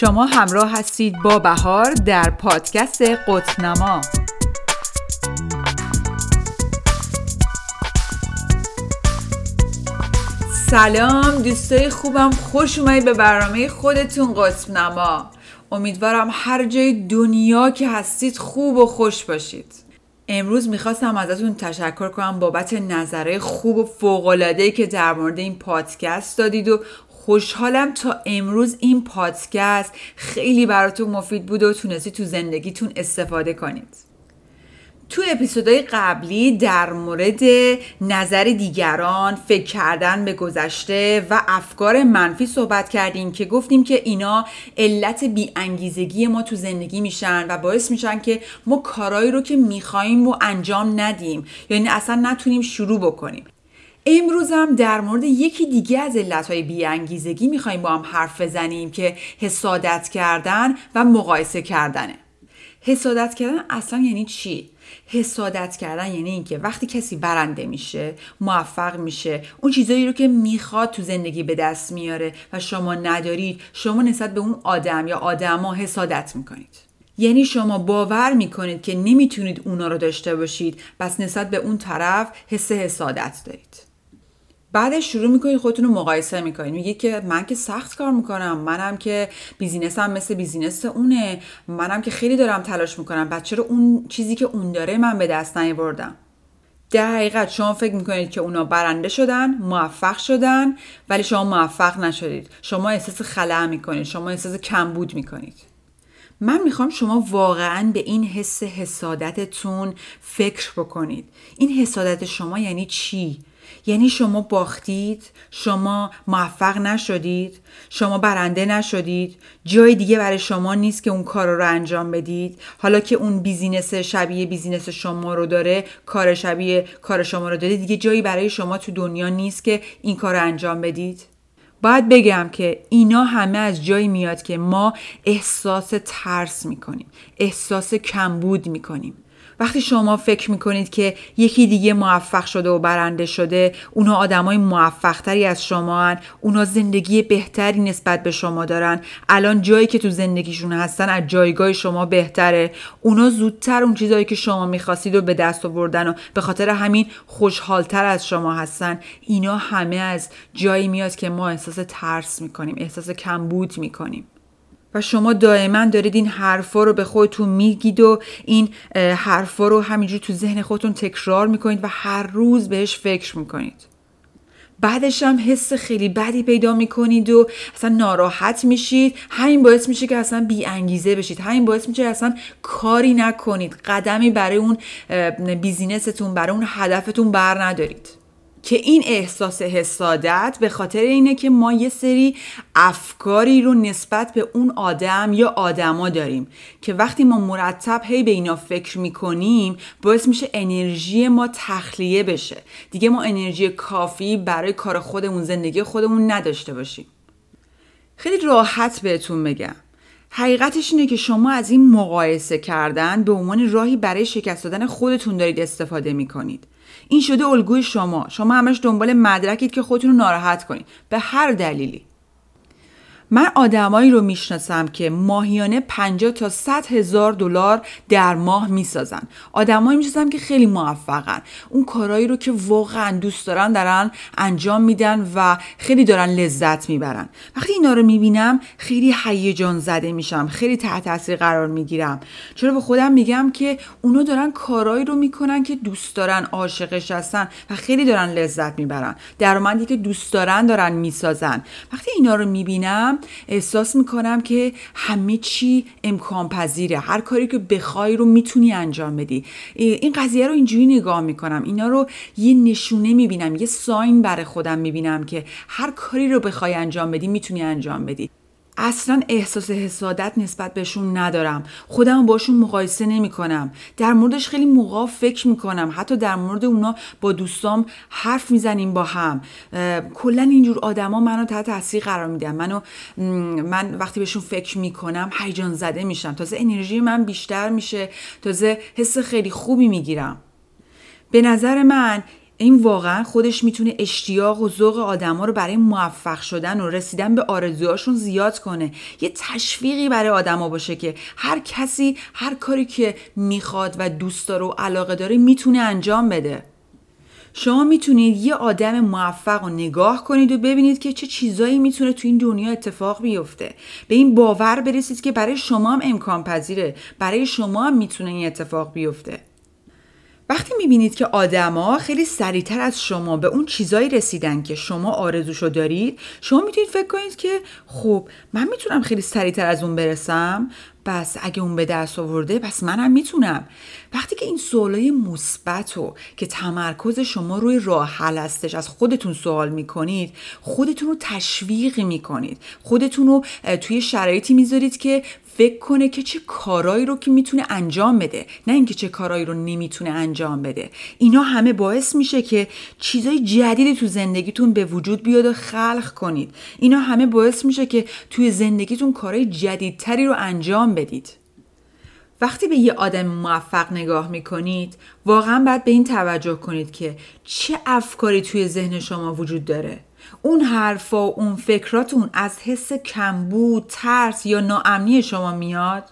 شما همراه هستید با بهار در پادکست قطنما. سلام دوستای خوبم خوش اومدید به برنامه خودتون قطب نما امیدوارم هر جای دنیا که هستید خوب و خوش باشید. امروز می‌خواستم ازتون تشکر کنم بابت نظره خوب و فوقلادهی که در مورد این پادکست دادید و خوشحالم تا امروز این پادکست خیلی براتون مفید بود و تونستی تو زندگیتون استفاده کنید. تو اپیزودهای قبلی در مورد نظر دیگران فکر کردن به گذشته و افکار منفی صحبت کردیم که گفتیم که اینا علت بیانگیزگی ما تو زندگی میشن و باعث میشن که ما کارایی رو که میخواییم و انجام ندیم. یعنی اصلا نتونیم شروع بکنیم. امروزم در مورد یکی دیگه از علتهای بیانگیزگی می‌خوایم با هم حرف بزنیم که حسادت کردن و مقایسه کردنه. حسادت کردن اصلا یعنی چی؟ حسادت کردن یعنی اینکه وقتی کسی برنده میشه موفق میشه اون چیزایی رو که می‌خواد تو زندگی به دست میاره و شما ندارید شما نسبت به اون آدم یا آدما حسادت می‌کنید. یعنی شما باور می‌کنید که نمی‌تونید اونا رو داشته باشید بس نسبت به اون طرف حس حسادت دارید. بعدش شروع می‌کنید خودتون رو مقایسه می‌کنید میگه که من که سخت کار می‌کنم منم که بیزینسم مثل بیزینس اونه منم که خیلی دارم تلاش می‌کنم. بچه رو اون چیزی که اون داره من به دست نیاوردم؟ در حقیقت شما فکر می‌کنید که اونا برنده شدن موفق شدن ولی شما موفق نشدید. شما احساس خلع می‌کنید شما احساس کمبود می‌کنید. من می‌خوام شما واقعا به این حس حسادتتون فکر بکنید. این حسادت شما یعنی چی؟ یعنی شما باختید شما موفق نشدید شما برنده نشدید جای دیگه برای شما نیست که اون کار رو انجام بدید. حالا که اون business شبیه business شما رو داره کار شبیه کار شما رو داره دیگه جایی برای شما تو دنیا نیست که این کار رو انجام بدید. باید بگم که اینا همه از جایی میاد که ما احساس ترس می‌کنیم احساس کمبود می‌کنیم. وقتی شما فکر می‌کنید که یکی دیگه موفق شده و برنده شده اونا آدمای موفقتری از شما هن. اونا زندگی بهتری نسبت به شما دارن. الان جایی که تو زندگیشون هستن از جایگاه شما بهتره. اونا زودتر اون چیزهایی که شما می‌خواستید و به دست آوردن و به خاطر همین خوشحالتر از شما هستن. اینا همه از جایی میاد که ما احساس ترس می‌کنیم احساس کمبود می‌کنیم. و شما دائما دارید این حرفا رو به خودتون میگید و این حرفا رو همینجور تو ذهن خودتون تکرار می‌کنید و هر روز بهش فکر می‌کنید. بعدش هم حس خیلی بدی پیدا می‌کنید و اصلا ناراحت میشید. همین باعث میشه که اصلا بی انگیزه بشید. همین باعث میشه اصلا کاری نکنید. قدمی برای اون بیزینستون برای اون هدفتون بر ندارید. که این احساس حسادت به خاطر اینه که ما یه سری افکاری رو نسبت به اون آدم یا آدما داریم که وقتی ما مرتب هی به اینا فکر می‌کنیم باعث میشه انرژی ما تخلیه بشه. دیگه ما انرژی کافی برای کار خودمون زندگی خودمون نداشته باشیم. خیلی راحت بهتون بگم. حقیقتش اینه که شما از این مقایسه کردن به عنوان راهی برای شکست دادن خودتون دارید استفاده می‌کنید. این شده الگوی شما. شما همش دنبال مدرکید که خودتون رو ناراحت کنید. به هر دلیلی. من آدمایی رو می‌شناسم که ماهیانه 50 تا 100 هزار دلار در ماه می‌سازن. آدمایی می‌شناسم که خیلی موفقن. اون کارهایی رو که واقعا دوست دارن دارن انجام میدن و خیلی دارن لذت می‌برن. وقتی اینا رو می‌بینم خیلی هیجان زده میشم خیلی تحت تاثیر قرار می‌گیرم. چرا به خودم میگم که اونا دارن کارهایی رو می‌کنن که دوست دارن عاشقش هستن و خیلی دارن لذت می‌برن. درآمدی که دوست دارن دارن می‌سازن. وقتی اینا رو می‌بینم احساس می‌کنم که همه چی امکان پذیره هر کاری که بخوای رو می‌تونی انجام بدی. این قضیه رو اینجوری نگاه می‌کنم. اینا رو یه نشونه می‌بینم یه ساین برای خودم می‌بینم که هر کاری رو بخوای انجام بدی می‌تونی انجام بدی. اصلا احساس حسادت نسبت بهشون ندارم. خودم باشون مقایسه نمی کنم در موردش خیلی موقع فکر می کنم حتی در مورد اونا با دوستام حرف می‌زنیم با هم. کلا اینجور آدما منو تحت تاثیر قرار میدن. منو من وقتی بهشون فکر می کنم هیجان زده میشم. تازه انرژی من بیشتر میشه. تازه حس خیلی خوبی می‌گیرم. به نظر من این واقعا خودش می‌تونه اشتیاق و ذوق آدما رو برای موفق شدن و رسیدن به آرزوهاشون زیاد کنه. یه تشویقی برای آدما باشه که هر کسی هر کاری که می‌خواد و دوست داره و علاقه داره می‌تونه انجام بده. شما می‌تونید یه آدم موفق رو نگاه کنید و ببینید که چه چیزایی می‌تونه تو این دنیا اتفاق بیفته. به این باور برسید که برای شما هم امکان پذیره برای شما هم می‌تونه این اتفاق بیفته. وقتی می‌بینید که آدما خیلی سریعتر از شما به اون چیزایی رسیدن که شما آرزوشو دارید شما می‌تونید فکر کنید که خب من می‌تونم خیلی سریعتر از اون برسم؟ پس اگه اون به دست آورده پس منم می‌تونم. وقتی که این سوالای مثبت و که تمرکز شما روی راه حل هستش از خودتون سوال می‌کنید خودتون رو تشویق می‌کنید. خودتون رو توی شرایطی می‌ذارید که فکر کنه که چه کارایی رو که می‌تونه انجام بده. نه اینکه چه کارایی رو نمی‌تونه انجام بده. اینا همه باعث میشه که چیزای جدیدی تو زندگیتون به وجود بیاد و خلق کنید. اینا همه باعث میشه که توی زندگیتون کارهای جدیدتری رو انجام بدید. وقتی به یه آدم موفق نگاه می‌کنید واقعا باید به این توجه کنید که چه افکاری توی ذهن شما وجود داره. اون حرفا و اون فکراتون از حس کمبود ترس یا ناامنی شما میاد.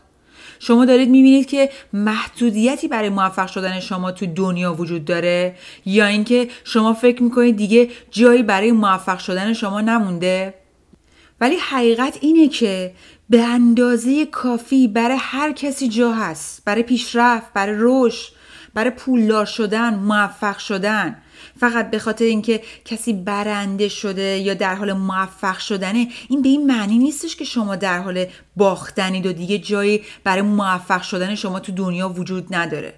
شما دارید می‌بینید که محدودیتی برای موفق شدن شما تو دنیا وجود داره یا اینکه شما فکر می‌کنید دیگه جایی برای موفق شدن شما نمونده. ولی حقیقت اینه که به اندازه کافی برای هر کسی جا هست. برای پیشرفت برای رشد برای پولدار شدن موفق شدن. فقط به خاطر اینکه کسی برنده شده یا در حال موفق شدنه این به این معنی نیستش که شما در حال باختنید و دیگه جایی برای موفق شدن شما تو دنیا وجود نداره.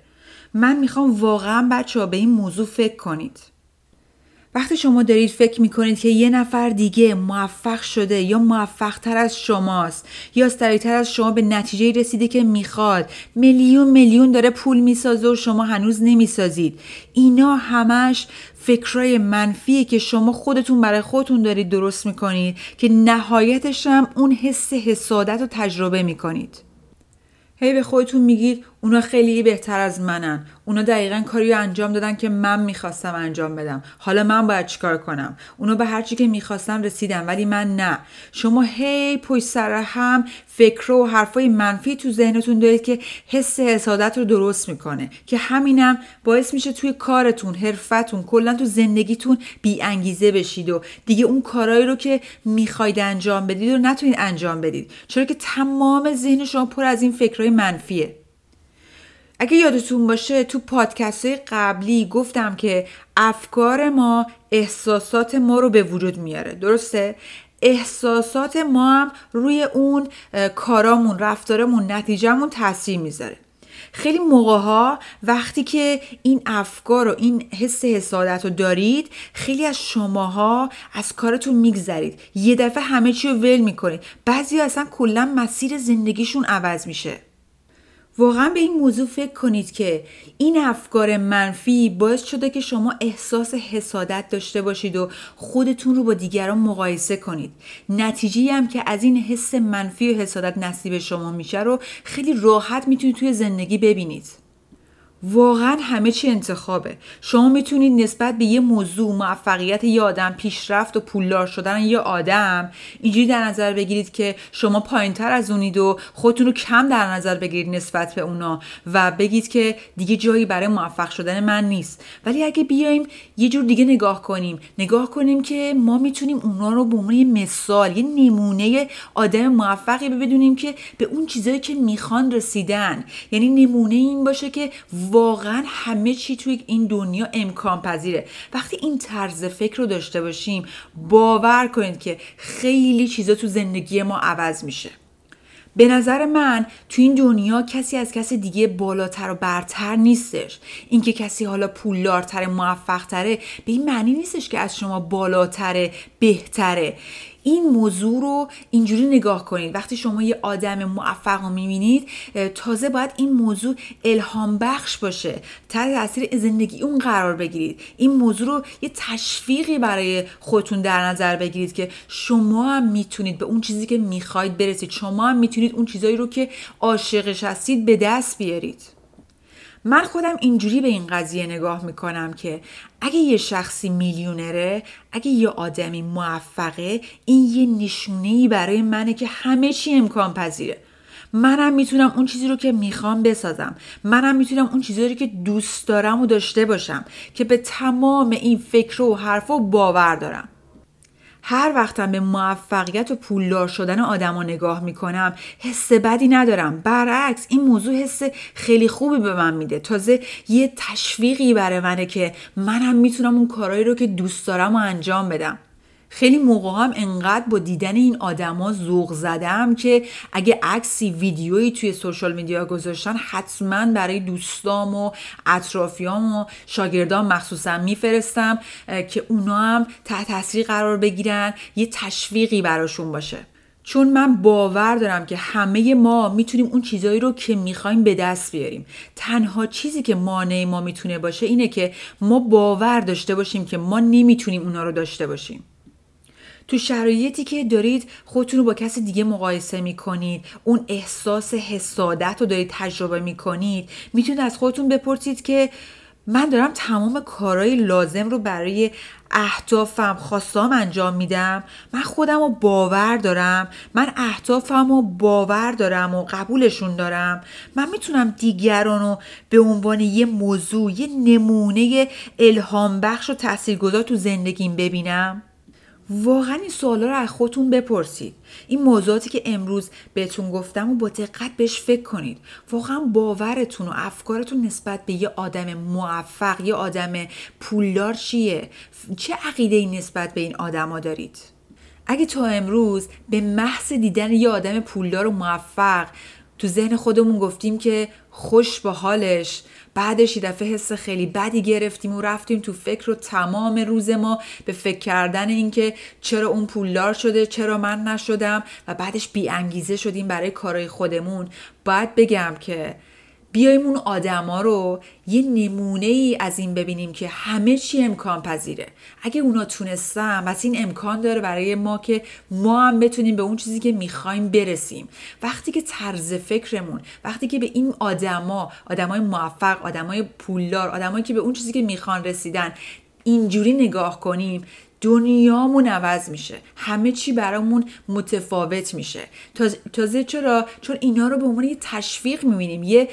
من می‌خوام واقعا بچه ها به این موضوع فکر کنید. وقتی شما دارید فکر می‌کنید که یه نفر دیگه موفق شده یا موفق تر از شماست یا سریعتر از شما به نتیجه رسیده که می‌خواد میلیون میلیون داره پول می‌سازه و شما هنوز نمی‌سازید. اینا همش فکرای منفیه که شما خودتون برای خودتون دارید درست می‌کنید که نهایتش هم اون حس حسادت رو تجربه می‌کنید. هی به خودتون میگید اونا خیلی بهتر از منن. اونا دقیقا کاری رو انجام دادن که من می‌خواستم انجام بدم. حالا من باید چیکار کنم؟ اونا به هر چی که می‌خواستم رسیدم ولی من نه. شما هی پشت سر هم فکر و حرفای منفی تو ذهنتون دارید که حس حسادت رو درست می‌کنه که همینم باعث میشه توی کارتون حرفتون کلا تو زندگیتون بی انگیزه بشید و دیگه اون کارهایی رو که می‌خواید انجام بدید و نتونید انجام بدید. چرا که تمام ذهن شما پر از این فکرهای منفیه. اگه یادتون باشه تو پادکست قبلی گفتم که افکار ما احساسات ما رو به وجود میاره. درسته؟ احساسات ما هم روی اون کارامون رفتارمون نتیجهمون تاثیر می‌ذاره. خیلی موقع ها وقتی که این افکار و این حس حسادت رو دارید خیلی از شماها از کارتون میگذرید. یه دفعه همه چی رو ول می‌کنید. بعضی اصلا کلا مسیر زندگیشون عوض میشه. واقعا به این موضوع فکر کنید که این افکار منفی باعث شده که شما احساس حسادت داشته باشید و خودتون رو با دیگران مقایسه کنید. نتیجه هم که از این حس منفی و حسادت نصیب شما میشه رو خیلی راحت می‌تونید توی زندگی ببینید. واقعا همه چی انتخابه. شما می‌تونید نسبت به یه موضوع موفقیت یه آدم پیشرفت و پولدار شدن یه آدم اینجوری در نظر بگیرید که شما پایینتر از اونید و خودتون رو کم در نظر بگیرید نسبت به اونا و بگید که دیگه جایی برای موفق شدن من نیست. ولی اگه بیایم یه جور دیگه نگاه کنیم نگاه کنیم که ما می‌تونیم اونا رو به عنوان مثال یه نمونه آدم موفقی بدونیم که به اون چیزایی که می‌خوان رسیدن. یعنی نمونه این باشه که واقعا همه چی توی این دنیا امکان پذیره. وقتی این طرز فکر رو داشته باشیم باور کنید که خیلی چیزا تو زندگی ما عوض میشه. به نظر من تو این دنیا کسی از کسی دیگه بالاتر و برتر نیستش. اینکه کسی حالا پولدارتر موفقتره به این معنی نیستش که از شما بالاتره بهتره. این موضوع رو اینجوری نگاه کنید. وقتی شما یه آدم موفق رو می‌بینید تازه باید این موضوع الهام بخش باشه. تحت تاثیر زندگی اون قرار بگیرید. این موضوع رو یه تشویقی برای خودتون در نظر بگیرید که شما هم می‌تونید به اون چیزی که می‌خواید برسید. شما هم می‌تونید اون چیزایی رو که عاشقش هستید به دست بیارید. من خودم اینجوری به این قضیه نگاه می‌کنم که اگه یه شخصی میلیونره اگه یه آدمی موفقه این یه نشونه برای منه که همه چی امکان پذیره. منم می‌تونم اون چیزی رو که می‌خوام بسازم. منم می‌تونم اون چیزی رو که دوست دارم و داشته باشم که به تمام این فکر و حرف و باور دارم. هر وقتم به موفقیت و پولدار شدن آدما نگاه می‌کنم حس بدی ندارم. برعکس این موضوع حس خیلی خوبی به من میده. تازه یه تشویقی برای منه که منم می‌تونم اون کارهایی رو که دوست دارم و انجام بدم. خیلی موقع هم انقدر با دیدن این آدما ذوق زدم که اگه عکسی ویدیویی توی سوشال میدیا گذاشتن حتما برای دوستام و اطرافیام و شاگردام مخصوصا میفرستم که اونا هم تحت تاثیر قرار بگیرن یه تشویقی براشون باشه. چون من باور دارم که همه ما می‌تونیم اون چیزایی رو که می‌خوایم به دست بیاریم. تنها چیزی که مانع ما می‌تونه باشه اینه که ما باور داشته باشیم که ما نمی‌تونیم اونا رو داشته باشیم. تو شرایطی که دارید خودتون رو با کسی دیگه مقایسه می‌کنید اون احساس حسادت رو دارید تجربه می‌کنید می‌تونید از خودتون بپرسید که من دارم تمام کارهای لازم رو برای اهدافم خواستام انجام میدم. من خودم رو باور دارم. من اهدافم رو باور دارم و قبولشون دارم. من می‌تونم دیگران رو به عنوان یه موضوع یه نمونه الهام بخش و تاثیرگذار تو زندگیم ببینم. واقعا این سوالا رو از خودتون بپرسید. این موضوعاتی که امروز بهتون گفتم و با دقت بهش فکر کنید. واقعا باورتون و افکارتون نسبت به یه آدم موفق یه آدم پولدار چیه؟ چه عقیده ای نسبت به این آدما دارید؟ اگه تا امروز به محض دیدن یه آدم پولدار و موفق تو ذهن خودمون گفتیم که خوش با حالش بعدش یه دفعه حس خیلی بدی گرفتیم و رفتیم تو فکر و تمام روز ما به فکر کردن اینکه چرا اون پولدار شده چرا من نشدم و بعدش بی انگیزه شدیم برای کارهای خودمون. باید بگم که بیایم اون آدما رو یه نمونه ای از این ببینیم که همه چی امکان پذیره. اگه اونا تونستن پس این امکان داره برای ما که ما هم بتونیم به اون چیزی که می‌خوایم برسیم. وقتی که طرز فکرمون وقتی که به این آدما آدمای موفق آدمای پولدار آدمایی که به اون چیزی که می‌خوان رسیدن اینجوری نگاه کنیم دنیامون عوض میشه. همه چی برامون متفاوت میشه. تازه چرا؟ چون اینا رو به عنوان یه تشویق می‌بینیم. یه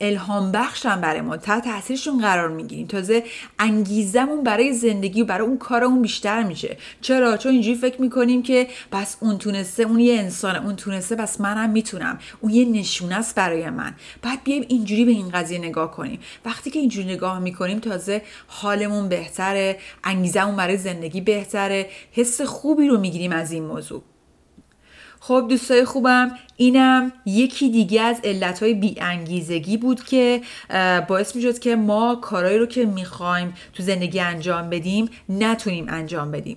الهام بخشم برای ما. تا تاثیرشون قرار می‌گیریم. تازه انگیزمون برای زندگی برای اون کارمون بیشتر میشه. چرا؟ چون اینجوری فکر می‌کنیم که بس اون تونسته اون یه انسانه اون تونسته بس منم می‌تونم. اون یه نشونه است برای من. بعد بیایم اینجوری به این قضیه نگاه کنیم. وقتی که اینجوری نگاه می‌کنیم تازه حالمون بهتره انگیزمون برای زندگی بهتره حس خوبی رو می‌گیریم از این موضوع. خب دوستای خوبم اینم یکی دیگه از علتهای بی انگیزگی بود که باعث می‌شد که ما کارهایی رو که می‌خوایم تو زندگی انجام بدیم نتونیم انجام بدیم.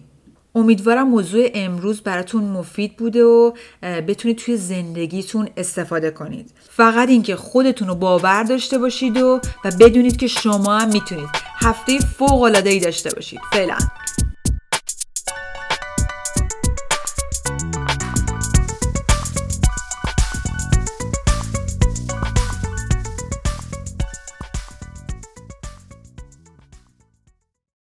امیدوارم موضوع امروز براتون مفید بوده و بتونید توی زندگیتون استفاده کنید. فقط اینکه خودتون رو باور داشته باشید و و بدونید که شما هم می‌تونید. هفته فوق العاده ای داشته باشید. فعلا.